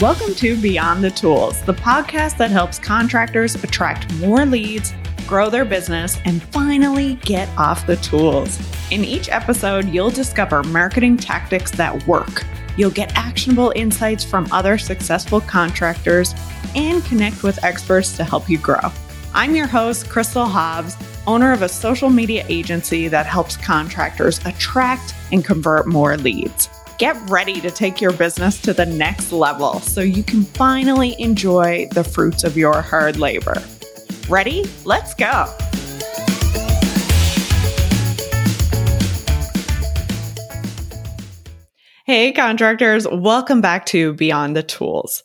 Welcome to Beyond the Tools, the podcast that helps contractors attract more leads, grow their business, and finally get off the tools. In each episode, you'll discover marketing tactics that work. You'll get actionable insights from other successful contractors and connect with experts to help you grow. I'm your host, Crystal Hobbs, owner of a social media agency that helps contractors attract and convert more leads. Get ready to take your business to the next level so you can finally enjoy the fruits of your hard labor. Ready? Let's go. Hey, contractors, welcome back to Beyond the Tools.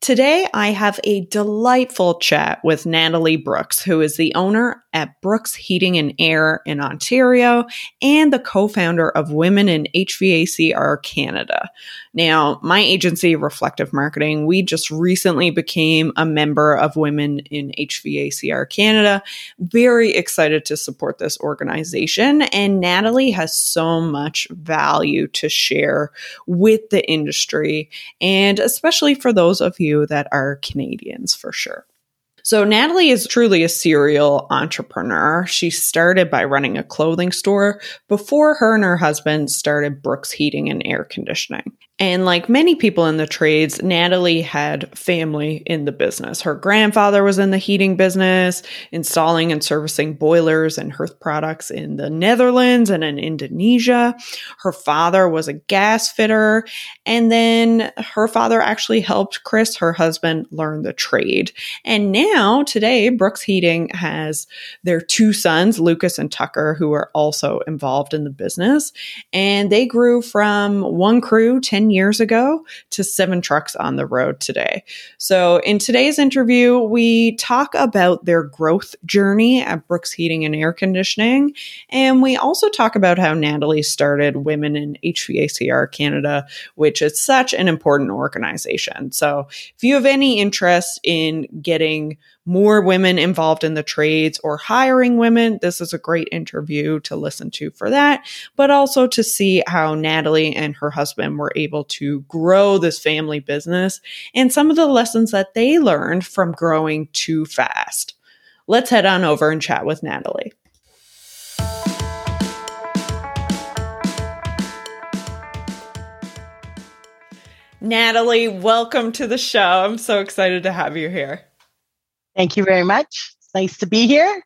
Today, I have a delightful chat with Natalie Brooks, who is the owner at Brooks Heating and Air in Ontario and the co founder of Women in HVACR Canada. Now, my agency, Reflective Marketing, we just recently became a member of Women in HVACR Canada. Very excited to support this organization. And Natalie has so much value to share with the industry, and especially for those of you that are Canadians for sure. So, Natalie is truly a serial entrepreneur. She started by running a clothing store before her and her husband started Brooks Heating and Air Conditioning. And like many people in the trades, Natalie had family in the business. Her grandfather was in the heating business, installing and servicing boilers and hearth products in the Netherlands and in Indonesia. Her father was a gas fitter. And then her father actually helped Chris, her husband, learn the trade. And now, today, Brooks Heating has their two sons, Lucas and Tucker, who are also involved in the business. And they grew from one crew 10 years ago to seven trucks on the road today. So, in today's interview, we talk about their growth journey at Brooks Heating and Air Conditioning. And we also talk about how Natalie started Women in HVACR Canada, which is such an important organization. So, if you have any interest in getting more women involved in the trades or hiring women, this is a great interview to listen to for that, but also to see how Natalie and her husband were able to grow this family business and some of the lessons that they learned from growing too fast. Let's head on over and chat with Natalie. Natalie, welcome to the show. I'm so excited to have you here. Thank you very much. It's nice to be here.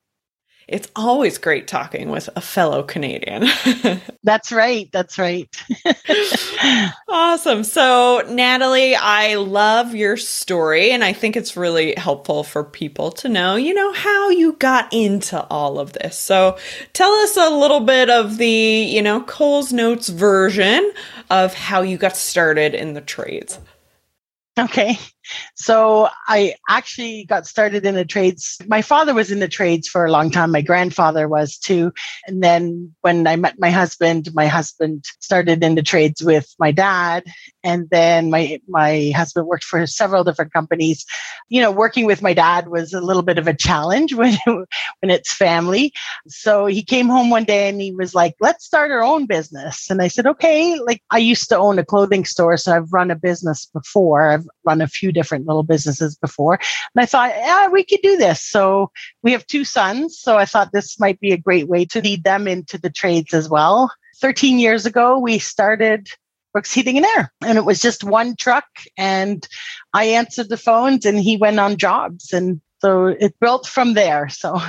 It's always great talking with a fellow Canadian. that's right. That's right. awesome. So, Natalie, I love your story, and I think it's really helpful for people to know, you know, how you got into all of this. So, tell us a little bit of the, you know, Coles Notes version of how you got started in the trades. Okay. So I actually got started in the trades. My father was in the trades for a long time. My grandfather was too. And then when I met my husband, my husband started in the trades with my dad. And then my my husband worked for several different companies. You know, working with my dad was a little bit of a challenge when when it's family. So he came home one day and he was like, "Let's start our own business." And I said, "Okay." Like I used to own a clothing store, so I've run a business before. I've run a few different little businesses before. And I thought, yeah, we could do this. So we have two sons. So I thought this might be a great way to lead them into the trades as well. 13 years ago, we started Brooks Heating and Air. And it was just one truck. And I answered the phones and he went on jobs. And so it built from there. So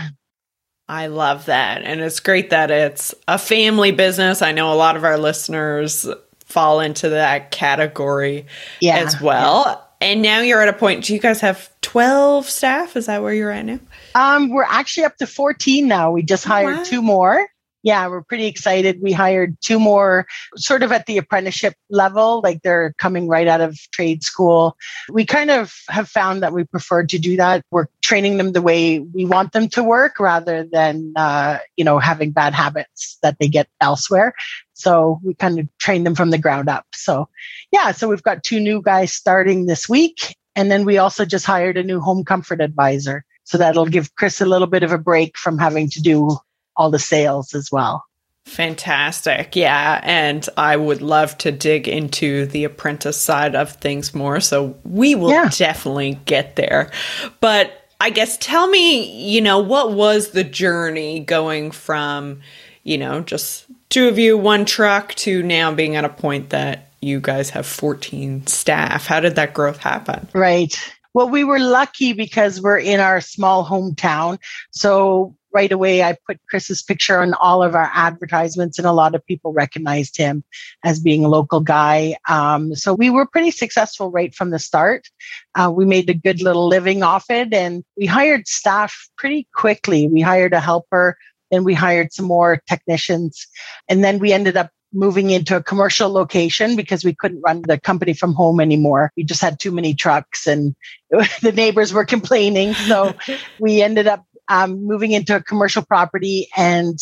I love that. And it's great that it's a family business. I know a lot of our listeners fall into that category yeah, as well. Yeah. And now you're at a point, do you guys have 12 staff? Is that where you're at now? Um, we're actually up to 14 now. We just hired wow. two more yeah, we're pretty excited. We hired two more sort of at the apprenticeship level, like they're coming right out of trade school. We kind of have found that we prefer to do that. We're training them the way we want them to work rather than, uh, you know, having bad habits that they get elsewhere. So we kind of train them from the ground up. So, yeah, so we've got two new guys starting this week. And then we also just hired a new home comfort advisor. So that'll give Chris a little bit of a break from having to do all the sales as well. Fantastic. Yeah. And I would love to dig into the apprentice side of things more. So we will yeah. definitely get there. But I guess tell me, you know, what was the journey going from, you know, just two of you, one truck to now being at a point that you guys have 14 staff? How did that growth happen? Right. Well, we were lucky because we're in our small hometown. So right away, I put Chris's picture on all of our advertisements, and a lot of people recognized him as being a local guy. Um, so we were pretty successful right from the start. Uh, we made a good little living off it, and we hired staff pretty quickly. We hired a helper, then we hired some more technicians, and then we ended up moving into a commercial location because we couldn't run the company from home anymore. We just had too many trucks and the neighbors were complaining. So we ended up um, moving into a commercial property. And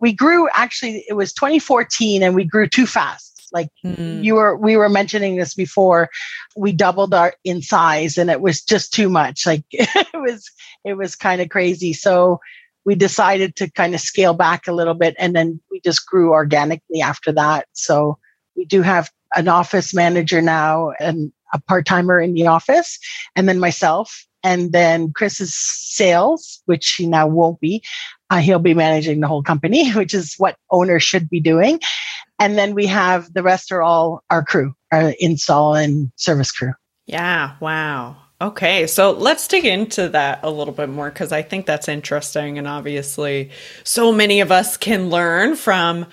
we grew actually it was 2014 and we grew too fast. Like mm. you were we were mentioning this before. We doubled our in size and it was just too much. Like it was it was kind of crazy. So we decided to kind of scale back a little bit and then we just grew organically after that. So we do have an office manager now and a part-timer in the office and then myself and then Chris's sales, which he now won't be. Uh, he'll be managing the whole company, which is what owners should be doing. And then we have the rest are all our crew, our install and service crew. Yeah. Wow. Okay. So let's dig into that a little bit more because I think that's interesting. And obviously, so many of us can learn from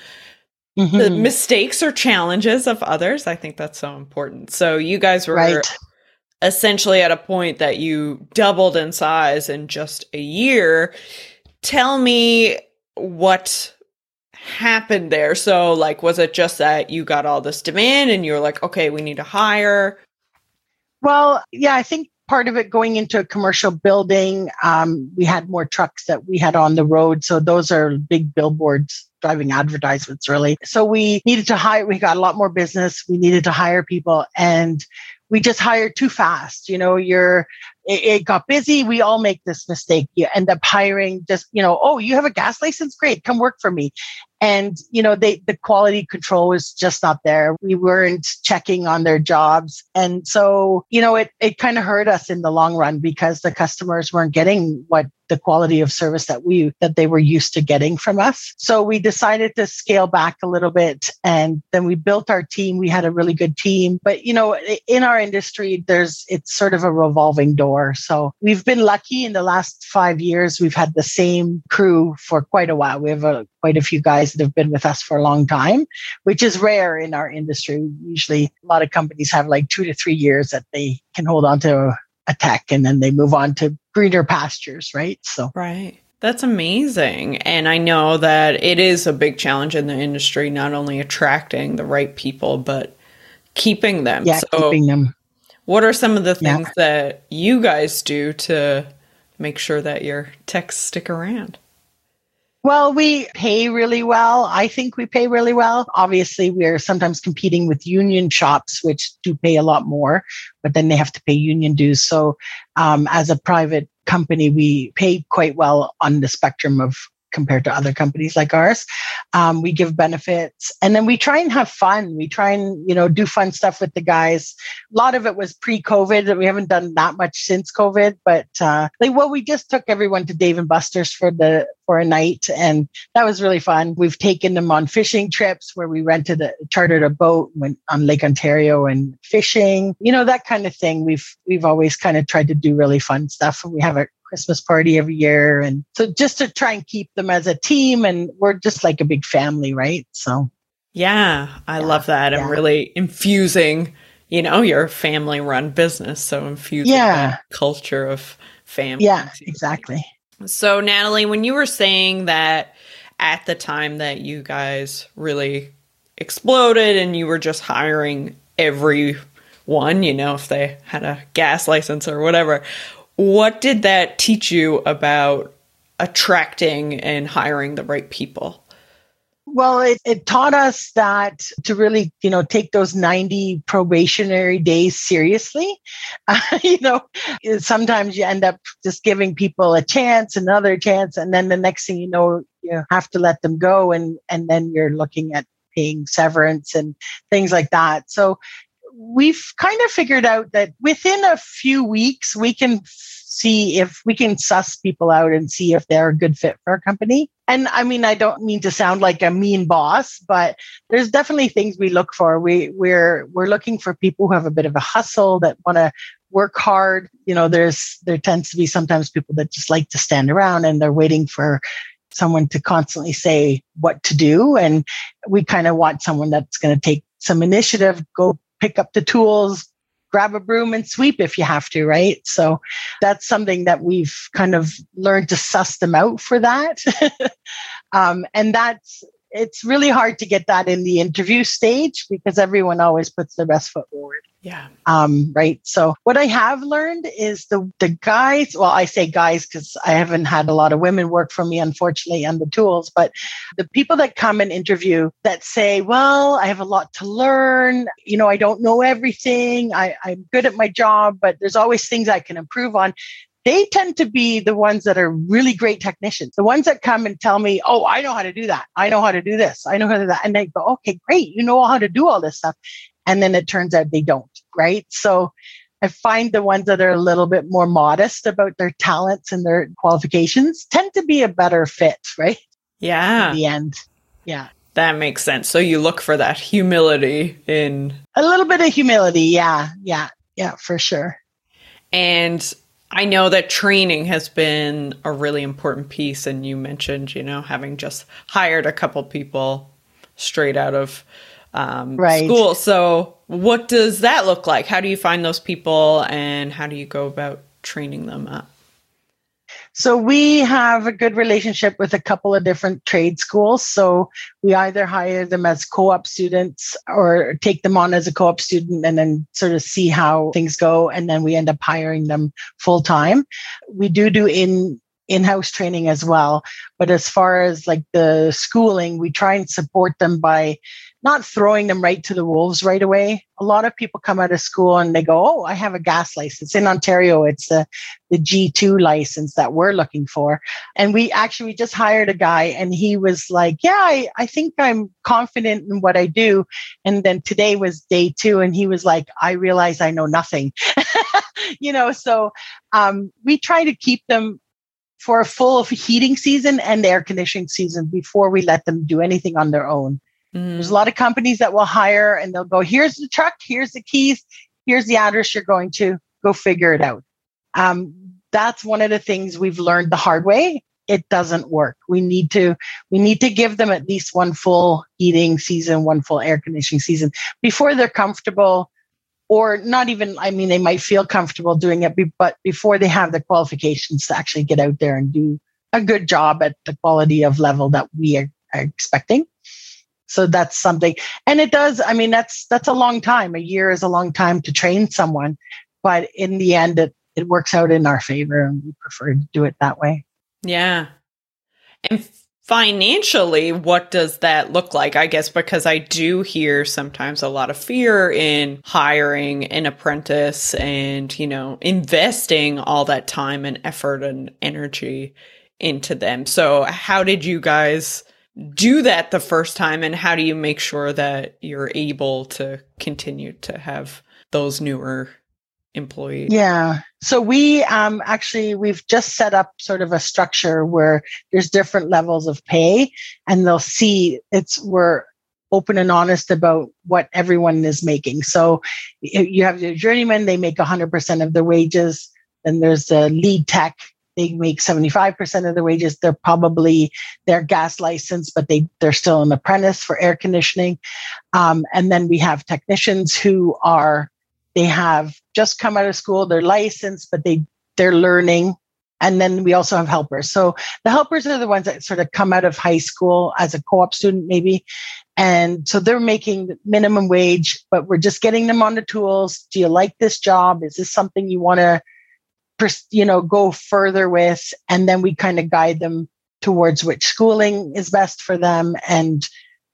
mm-hmm. the mistakes or challenges of others. I think that's so important. So you guys were right essentially at a point that you doubled in size in just a year. Tell me what happened there. So, like, was it just that you got all this demand and you're like, okay, we need to hire? Well, yeah, I think part of it going into a commercial building, um, we had more trucks that we had on the road. So, those are big billboards driving advertisements, really. So, we needed to hire, we got a lot more business. We needed to hire people. And we just hired too fast. You know, you're, it, it, got busy. We all make this mistake. You end up hiring just, you know, oh, you have a gas license? Great. Come work for me. And, you know, they, the quality control was just not there. We weren't checking on their jobs. And so, you know, it, it kind of hurt us in the long run because the customers weren't getting what the quality of service that we that they were used to getting from us. So we decided to scale back a little bit and then we built our team. We had a really good team, but you know, in our industry there's it's sort of a revolving door. So we've been lucky in the last 5 years we've had the same crew for quite a while. We have a, quite a few guys that have been with us for a long time, which is rare in our industry. Usually a lot of companies have like 2 to 3 years that they can hold on to a tech and then they move on to greener pastures, right? So, right. That's amazing. And I know that it is a big challenge in the industry, not only attracting the right people, but keeping them. Yeah, so keeping them. What are some of the things yeah. that you guys do to make sure that your techs stick around? Well, we pay really well. I think we pay really well. Obviously, we're sometimes competing with union shops, which do pay a lot more, but then they have to pay union dues. So, um, as a private company, we pay quite well on the spectrum of compared to other companies like ours. Um, we give benefits and then we try and have fun. We try and, you know, do fun stuff with the guys. A lot of it was pre COVID. That we haven't done that much since COVID, but, uh, like, well, we just took everyone to Dave and Buster's for the, for a night and that was really fun. We've taken them on fishing trips where we rented a, chartered a boat, went on Lake Ontario and fishing, you know, that kind of thing. We've, we've always kind of tried to do really fun stuff. We have a Christmas party every year. And so just to try and keep them as a team and we're just like a big family, right? So yeah, I yeah, love that. Yeah. And really infusing, you know, your family run business. So infusing yeah. culture of family. Yeah, exactly. So Natalie, when you were saying that at the time that you guys really exploded and you were just hiring everyone, you know, if they had a gas license or whatever, what did that teach you about attracting and hiring the right people? Well, it, it taught us that to really, you know, take those 90 probationary days seriously. Uh, you know, sometimes you end up just giving people a chance, another chance, and then the next thing you know, you have to let them go. And, and then you're looking at paying severance and things like that. So we've kind of figured out that within a few weeks, we can see if we can suss people out and see if they're a good fit for our company. And I mean, I don't mean to sound like a mean boss, but there's definitely things we look for. We we're we're looking for people who have a bit of a hustle that want to work hard. You know, there's there tends to be sometimes people that just like to stand around and they're waiting for someone to constantly say what to do. And we kind of want someone that's going to take some initiative, go pick up the tools, grab a broom and sweep if you have to, right? So that's something that we've kind of learned to suss them out for that. um, and that's, it's really hard to get that in the interview stage because everyone always puts their best foot forward. Yeah. Um, right. So what I have learned is the the guys, well, I say guys because I haven't had a lot of women work for me, unfortunately, on the tools, but the people that come and interview that say, Well, I have a lot to learn, you know, I don't know everything, I, I'm good at my job, but there's always things I can improve on they tend to be the ones that are really great technicians. The ones that come and tell me, Oh, I know how to do that. I know how to do this. I know how to do that. And they go, Okay, great. You know how to do all this stuff. And then it turns out they don't. Right. So I find the ones that are a little bit more modest about their talents and their qualifications tend to be a better fit. Right. Yeah. In the end. Yeah. That makes sense. So you look for that humility in a little bit of humility. Yeah. Yeah. Yeah, for sure. And I know that training has been a really important piece. And you mentioned, you know, having just hired a couple people straight out of um, right. school. So, what does that look like? How do you find those people and how do you go about training them up? So we have a good relationship with a couple of different trade schools. So we either hire them as co-op students or take them on as a co-op student and then sort of see how things go. And then we end up hiring them full time. We do do in in-house training as well. But as far as like the schooling, we try and support them by not throwing them right to the wolves right away. A lot of people come out of school and they go, Oh, I have a gas license. In Ontario, it's the, the G2 license that we're looking for. And we actually we just hired a guy and he was like, Yeah, I, I think I'm confident in what I do. And then today was day two and he was like, I realize I know nothing. you know, so um, we try to keep them for a full heating season and air conditioning season before we let them do anything on their own. Mm. There's a lot of companies that will hire and they'll go, here's the truck, here's the keys, here's the address you're going to, go figure it out. Um, that's one of the things we've learned the hard way. It doesn't work. We need to we need to give them at least one full heating season, one full air conditioning season before they're comfortable or not even i mean they might feel comfortable doing it but before they have the qualifications to actually get out there and do a good job at the quality of level that we are, are expecting so that's something and it does i mean that's that's a long time. A year is a long time to train someone but in the end it, it works out in our favor and we prefer to do it that way. Yeah. And financially what does that look like? I guess because i do hear sometimes a lot of fear in hiring an apprentice and you know investing all that time and effort and energy into them. So how did you guys do that the first time and how do you make sure that you're able to continue to have those newer employees? Yeah. So we um, actually we've just set up sort of a structure where there's different levels of pay and they'll see it's we're open and honest about what everyone is making. So you have your journeyman they make 100% of the wages then there's the lead tech they make 75% of the wages. They're probably their gas license, but they, they're still an apprentice for air conditioning. Um, and then we have technicians who are, they have just come out of school, they're licensed, but they, they're learning. And then we also have helpers. So the helpers are the ones that sort of come out of high school as a co-op student, maybe. And so they're making minimum wage, but we're just getting them on the tools. Do you like this job? Is this something you want to you know go further with and then we kind of guide them towards which schooling is best for them and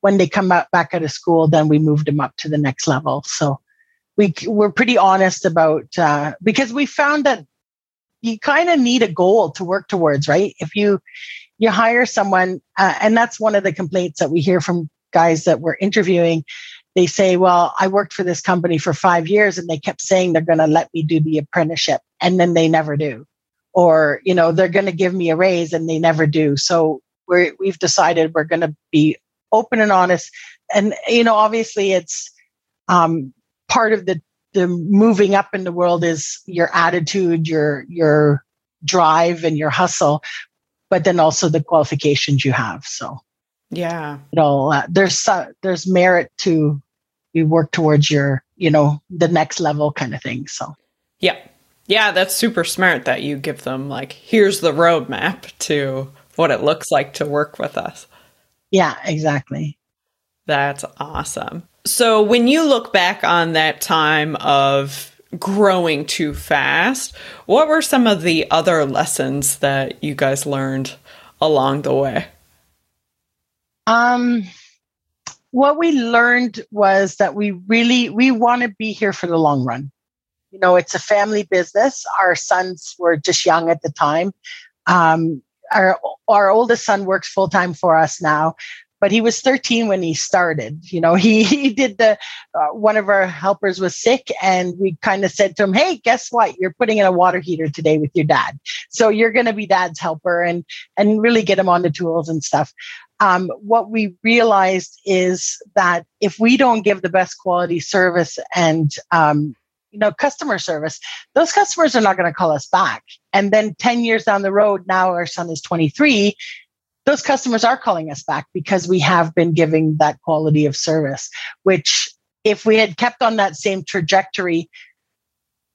when they come out back out of school, then we moved them up to the next level. So we we're pretty honest about uh, because we found that you kind of need a goal to work towards, right? If you you hire someone, uh, and that's one of the complaints that we hear from guys that we're interviewing. They say, "Well, I worked for this company for five years, and they kept saying they're going to let me do the apprenticeship, and then they never do." Or, you know, they're going to give me a raise and they never do. So we're, we've decided we're going to be open and honest. And, you know, obviously it's um, part of the the moving up in the world is your attitude, your your drive, and your hustle, but then also the qualifications you have. So, yeah, you know, uh, there's uh, there's merit to you work towards your you know the next level kind of thing. So, yeah, yeah, that's super smart that you give them like here's the roadmap to what it looks like to work with us. Yeah, exactly. That's awesome. So when you look back on that time of growing too fast, what were some of the other lessons that you guys learned along the way? Um what we learned was that we really we want to be here for the long run. You know, it's a family business. Our sons were just young at the time. Um, our our oldest son works full time for us now, but he was 13 when he started you know he, he did the uh, one of our helpers was sick and we kind of said to him hey guess what you're putting in a water heater today with your dad so you're going to be dad's helper and and really get him on the tools and stuff um, what we realized is that if we don't give the best quality service and um, you know customer service those customers are not going to call us back and then 10 years down the road now our son is 23 those customers are calling us back because we have been giving that quality of service, which if we had kept on that same trajectory,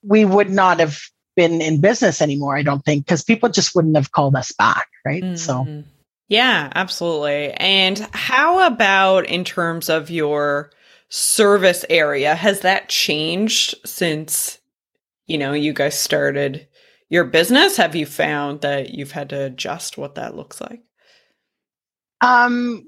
we would not have been in business anymore, I don't think, because people just wouldn't have called us back. Right. Mm-hmm. So, yeah, absolutely. And how about in terms of your service area? Has that changed since, you know, you guys started your business? Have you found that you've had to adjust what that looks like? Um,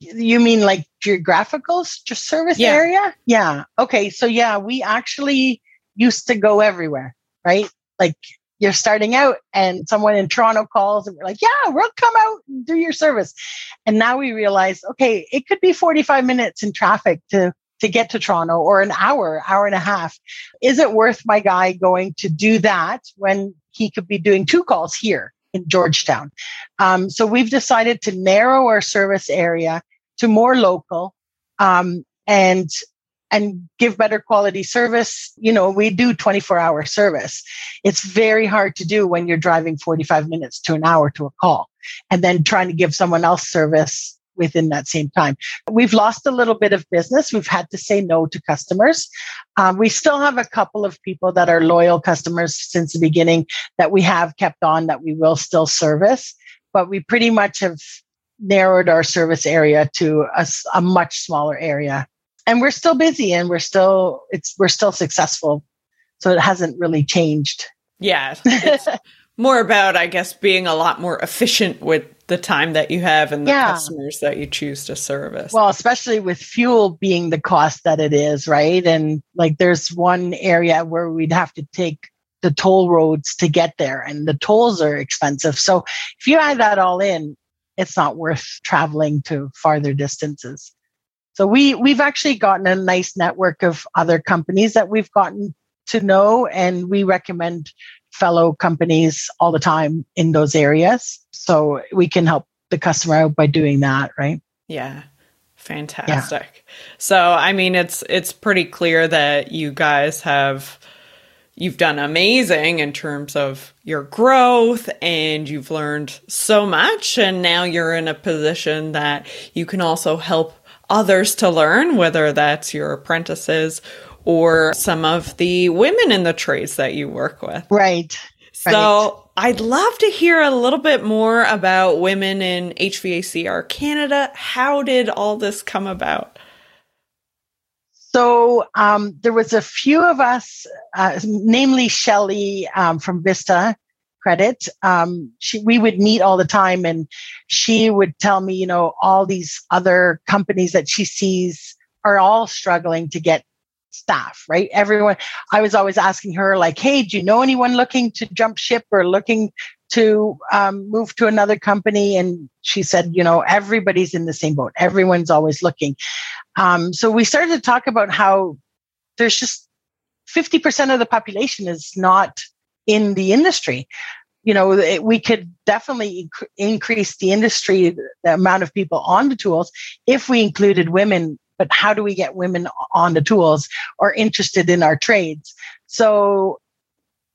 you mean like geographical service yeah. area? Yeah. Okay. So yeah, we actually used to go everywhere, right? Like you're starting out and someone in Toronto calls and we're like, yeah, we'll come out and do your service. And now we realize, okay, it could be 45 minutes in traffic to to get to Toronto or an hour, hour and a half. Is it worth my guy going to do that when he could be doing two calls here? in Georgetown. Um, so we've decided to narrow our service area to more local um, and and give better quality service. You know, we do 24 hour service. It's very hard to do when you're driving 45 minutes to an hour to a call and then trying to give someone else service within that same time. We've lost a little bit of business. We've had to say no to customers. Um, we still have a couple of people that are loyal customers since the beginning that we have kept on that we will still service, but we pretty much have narrowed our service area to a, a much smaller area. And we're still busy and we're still it's we're still successful. So it hasn't really changed. Yeah. It's more about I guess being a lot more efficient with the time that you have and the yeah. customers that you choose to service. Well, especially with fuel being the cost that it is, right? And like there's one area where we'd have to take the toll roads to get there and the tolls are expensive. So if you add that all in, it's not worth traveling to farther distances. So we we've actually gotten a nice network of other companies that we've gotten to know and we recommend fellow companies all the time in those areas. So we can help the customer out by doing that, right? Yeah. Fantastic. Yeah. So I mean it's it's pretty clear that you guys have you've done amazing in terms of your growth and you've learned so much and now you're in a position that you can also help others to learn whether that's your apprentices or some of the women in the trades that you work with. Right. So right. I'd love to hear a little bit more about women in HVACR Canada. How did all this come about? So um, there was a few of us, uh, namely Shelley um, from Vista, credit. Um, she, we would meet all the time and she would tell me, you know, all these other companies that she sees are all struggling to get staff, right? Everyone, I was always asking her, like, hey, do you know anyone looking to jump ship or looking to um, move to another company? And she said, you know, everybody's in the same boat. Everyone's always looking. Um, so we started to talk about how there's just 50% of the population is not in the industry. You know, it, we could definitely inc- increase the industry, the amount of people on the tools if we included women but how do we get women on the tools or interested in our trades? So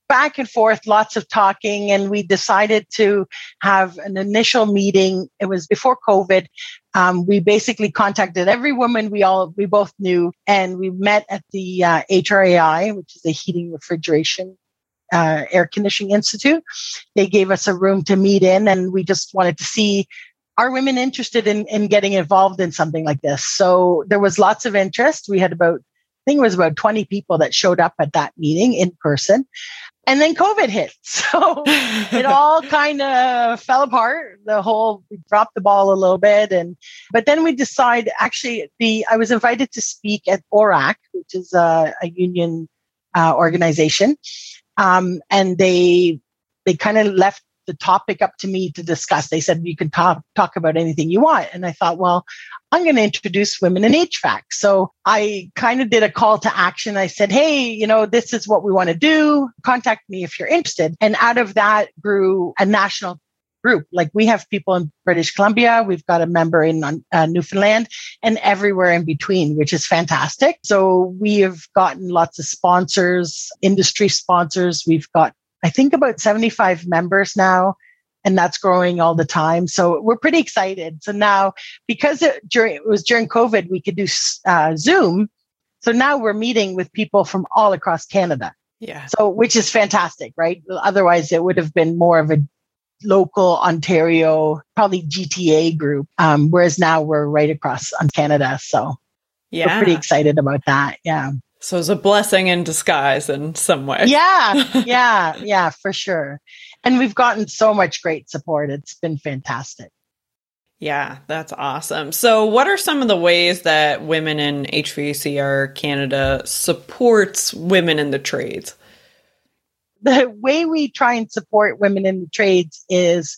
back and forth, lots of talking, and we decided to have an initial meeting. It was before COVID. Um, we basically contacted every woman we all we both knew, and we met at the uh, HRAI, which is the Heating Refrigeration uh, Air Conditioning Institute. They gave us a room to meet in, and we just wanted to see are women interested in, in getting involved in something like this? So there was lots of interest. We had about, I think it was about 20 people that showed up at that meeting in person. And then COVID hit. So it all kind of fell apart. The whole, we dropped the ball a little bit. And, but then we decided actually the, I was invited to speak at ORAC, which is a, a union uh, organization. Um, and they, they kind of left the topic up to me to discuss. They said you can talk talk about anything you want, and I thought, well, I'm going to introduce women in HVAC. So I kind of did a call to action. I said, hey, you know, this is what we want to do. Contact me if you're interested. And out of that grew a national group. Like we have people in British Columbia, we've got a member in uh, Newfoundland, and everywhere in between, which is fantastic. So we have gotten lots of sponsors, industry sponsors. We've got I think about 75 members now, and that's growing all the time. So we're pretty excited. So now, because it, during, it was during COVID, we could do uh, Zoom. So now we're meeting with people from all across Canada. Yeah. So, which is fantastic, right? Otherwise, it would have been more of a local Ontario, probably GTA group. Um, whereas now we're right across on Canada. So, yeah, we're pretty excited about that. Yeah. So it's a blessing in disguise in some way. Yeah, yeah, yeah, for sure. And we've gotten so much great support. It's been fantastic. Yeah, that's awesome. So, what are some of the ways that Women in HVACR Canada supports women in the trades? The way we try and support women in the trades is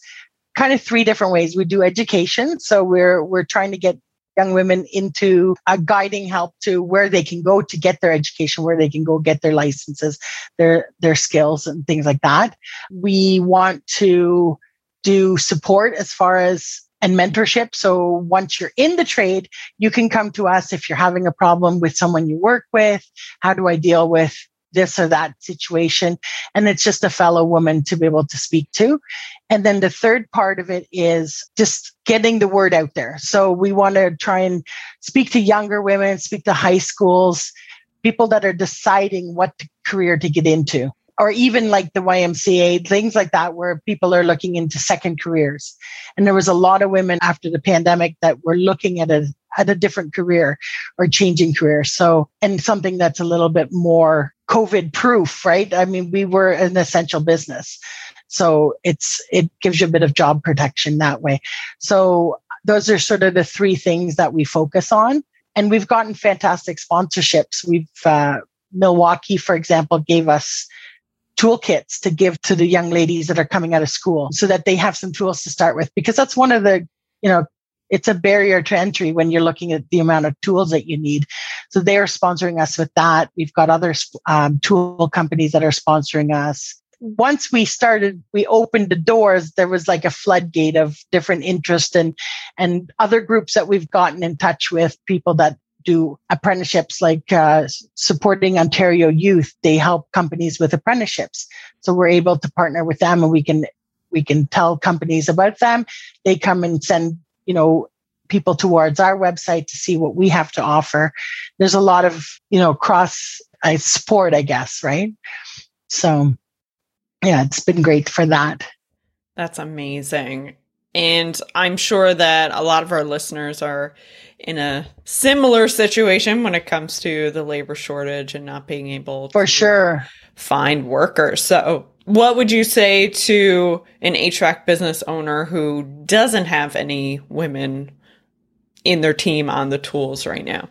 kind of three different ways. We do education, so we're we're trying to get young women into a guiding help to where they can go to get their education, where they can go get their licenses, their their skills and things like that. We want to do support as far as and mentorship. So once you're in the trade, you can come to us if you're having a problem with someone you work with. How do I deal with this or that situation. And it's just a fellow woman to be able to speak to. And then the third part of it is just getting the word out there. So we want to try and speak to younger women, speak to high schools, people that are deciding what career to get into. Or even like the YMCA, things like that, where people are looking into second careers. And there was a lot of women after the pandemic that were looking at a at a different career or changing career. So, and something that's a little bit more COVID proof, right? I mean, we were an essential business. So it's, it gives you a bit of job protection that way. So those are sort of the three things that we focus on. And we've gotten fantastic sponsorships. We've, uh, Milwaukee, for example, gave us toolkits to give to the young ladies that are coming out of school so that they have some tools to start with because that's one of the you know it's a barrier to entry when you're looking at the amount of tools that you need. So they are sponsoring us with that. We've got other um, tool companies that are sponsoring us. Once we started, we opened the doors. There was like a floodgate of different interest and and other groups that we've gotten in touch with. People that do apprenticeships like uh, supporting Ontario youth. They help companies with apprenticeships. So we're able to partner with them and we can we can tell companies about them. They come and send you know, people towards our website to see what we have to offer. There's a lot of, you know, cross uh, support, I guess, right? So, yeah, it's been great for that. That's amazing. And I'm sure that a lot of our listeners are in a similar situation when it comes to the labor shortage and not being able for sure find workers. So what would you say to an HVAC business owner who doesn't have any women in their team on the tools right now?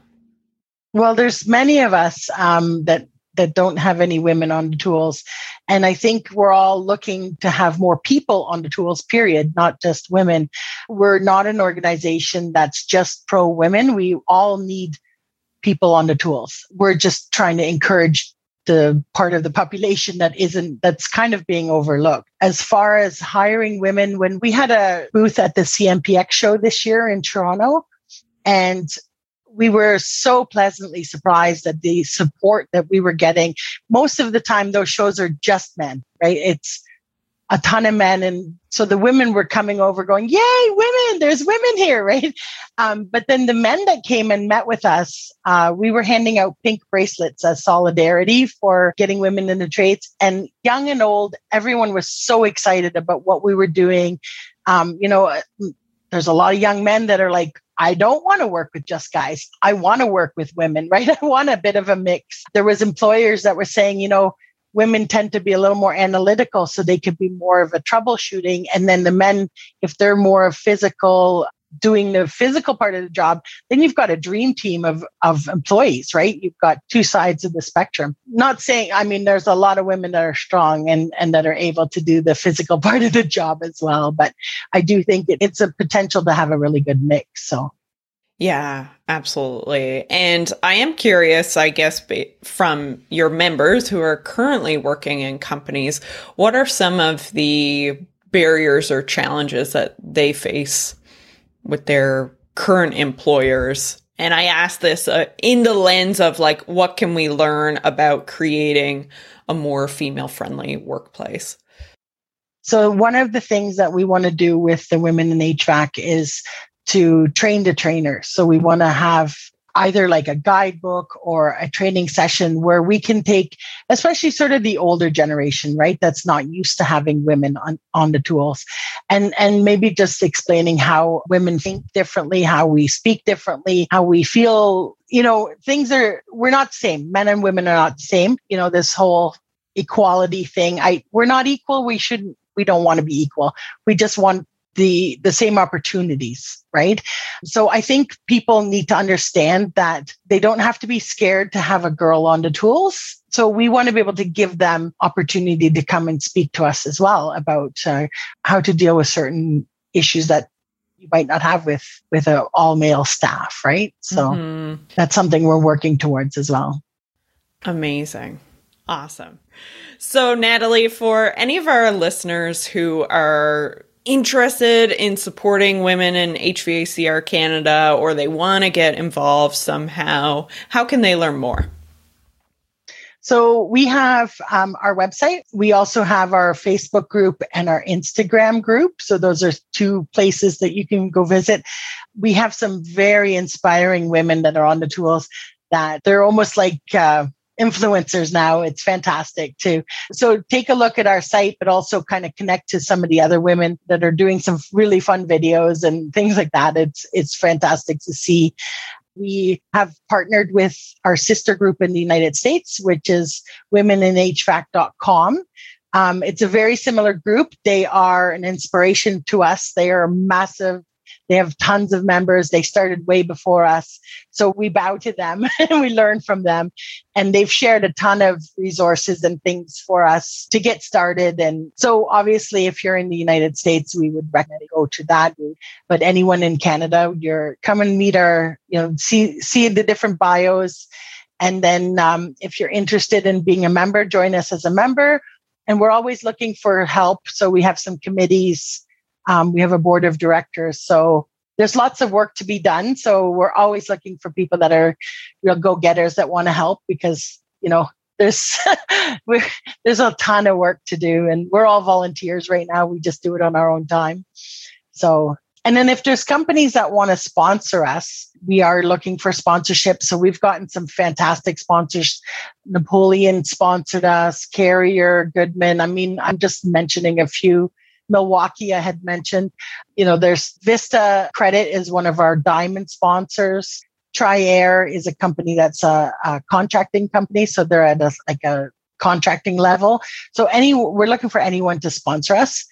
Well, there's many of us um, that that don't have any women on the tools, and I think we're all looking to have more people on the tools. Period, not just women. We're not an organization that's just pro women. We all need people on the tools. We're just trying to encourage the part of the population that isn't that's kind of being overlooked. As far as hiring women when we had a booth at the cmpx show this year in toronto and we were so pleasantly surprised at the support that we were getting. Most of the time those shows are just men right? It's a ton of men. And so the women were coming over going, Yay, women, there's women here, right? Um, but then the men that came and met with us, uh, we were handing out pink bracelets as solidarity for getting women in the trades. And young and old, everyone was so excited about what we were doing. Um, you know, uh, there's a lot of young men that are like, I don't want to work with just guys. I want to work with women, right? I want a bit of a mix. There was employers that were saying, you know, women tend to be a little more analytical so they could be more of a troubleshooting. And then the men if they're more physical doing the physical part of the job then you've got a dream team of of employees right? You've got two sides of the spectrum. Not saying i mean there's a lot of women that are strong and and that are able to do the physical part of the job as well but i do think it, it's a potential to have a really good mix so yeah, absolutely. And I am curious, I guess, from your members who are currently working in companies, what are some of the barriers or challenges that they face with their current employers? And I ask this uh, in the lens of like, what can we learn about creating a more female friendly workplace? So, one of the things that we want to do with the women in HVAC is to train the trainers. So we want to have either like a guidebook or a training session where we can take, especially sort of the older generation, right? That's not used to having women on, on the tools and, and maybe just explaining how women think differently, how we speak differently, how we feel, you know, things are, we're not the same. Men and women are not the same. You know, this whole equality thing. I, we're not equal. We shouldn't, we don't want to be equal. We just want the the same opportunities right? So i think people need to understand that they don't have to be scared to have a girl on the tools. So we want to be able to give them opportunity to come and speak to us as well about uh, how to deal with certain issues that you might not have with with an all male staff right? So mm-hmm. that's something we're working towards as well. Amazing. Awesome. So natalie for any of our listeners who are interested in supporting women in HVACR Canada or they want to get involved somehow, how can they learn more? So we have um, our website. We also have our Facebook group and our Instagram group. So those are two places that you can go visit. We have some very inspiring women that are on the tools that they're almost like uh, influencers now. It's fantastic too. So take a look at our site, but also kind of connect to some of the other women that are doing some really fun videos and things like that. It's it's fantastic to see. We have partnered with our sister group in the United States, which is womeninhvac.com. Um, it's a very similar group. They are an inspiration to us. They are a massive they have tons of members. They started way before us. So we bow to them and we learn from them. And they've shared a ton of resources and things for us to get started. And so obviously, if you're in the United States, we would recommend go to that. But anyone in Canada, you're come and meet our, you know, see, see the different bios. And then um, if you're interested in being a member, join us as a member. And we're always looking for help. So we have some committees um, we have a board of directors. So there's lots of work to be done. So we're always looking for people that are real go getters that want to help because, you know, there's there's a ton of work to do and we're all volunteers right now. We just do it on our own time. So and then if there's companies that want to sponsor us, we are looking for sponsorship. So we've gotten some fantastic sponsors. Napoleon sponsored us, Carrier, Goodman. I mean, I'm just mentioning a few. Milwaukee, I had mentioned. You know, there's Vista Credit is one of our diamond sponsors. Triair is a company that's a, a contracting company. So they're at a, like a contracting level. So any we're looking for anyone to sponsor us.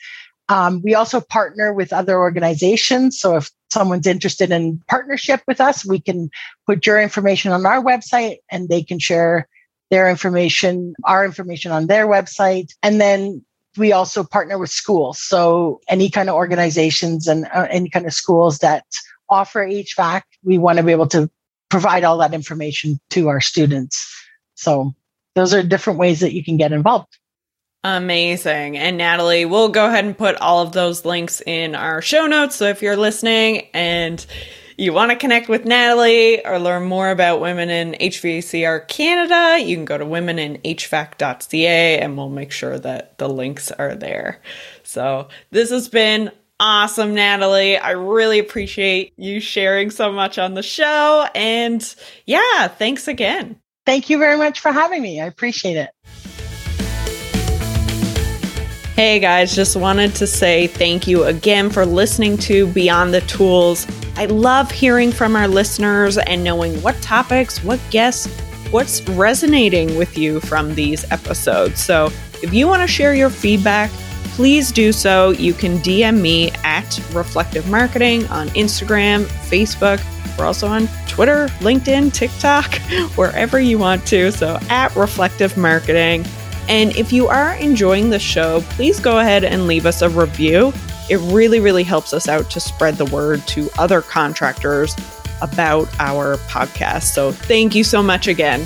Um, we also partner with other organizations. So if someone's interested in partnership with us, we can put your information on our website and they can share their information, our information on their website. And then we also partner with schools. So any kind of organizations and uh, any kind of schools that offer HVAC, we want to be able to provide all that information to our students. So those are different ways that you can get involved. Amazing. And Natalie, we'll go ahead and put all of those links in our show notes. So if you're listening and you want to connect with Natalie or learn more about Women in HVACR Canada, you can go to womeninhvac.ca and we'll make sure that the links are there. So this has been awesome, Natalie. I really appreciate you sharing so much on the show. And yeah, thanks again. Thank you very much for having me. I appreciate it. Hey guys, just wanted to say thank you again for listening to Beyond the Tools. I love hearing from our listeners and knowing what topics, what guests, what's resonating with you from these episodes. So if you want to share your feedback, please do so. You can DM me at Reflective Marketing on Instagram, Facebook. We're also on Twitter, LinkedIn, TikTok, wherever you want to. So at Reflective Marketing. And if you are enjoying the show, please go ahead and leave us a review. It really, really helps us out to spread the word to other contractors about our podcast. So thank you so much again.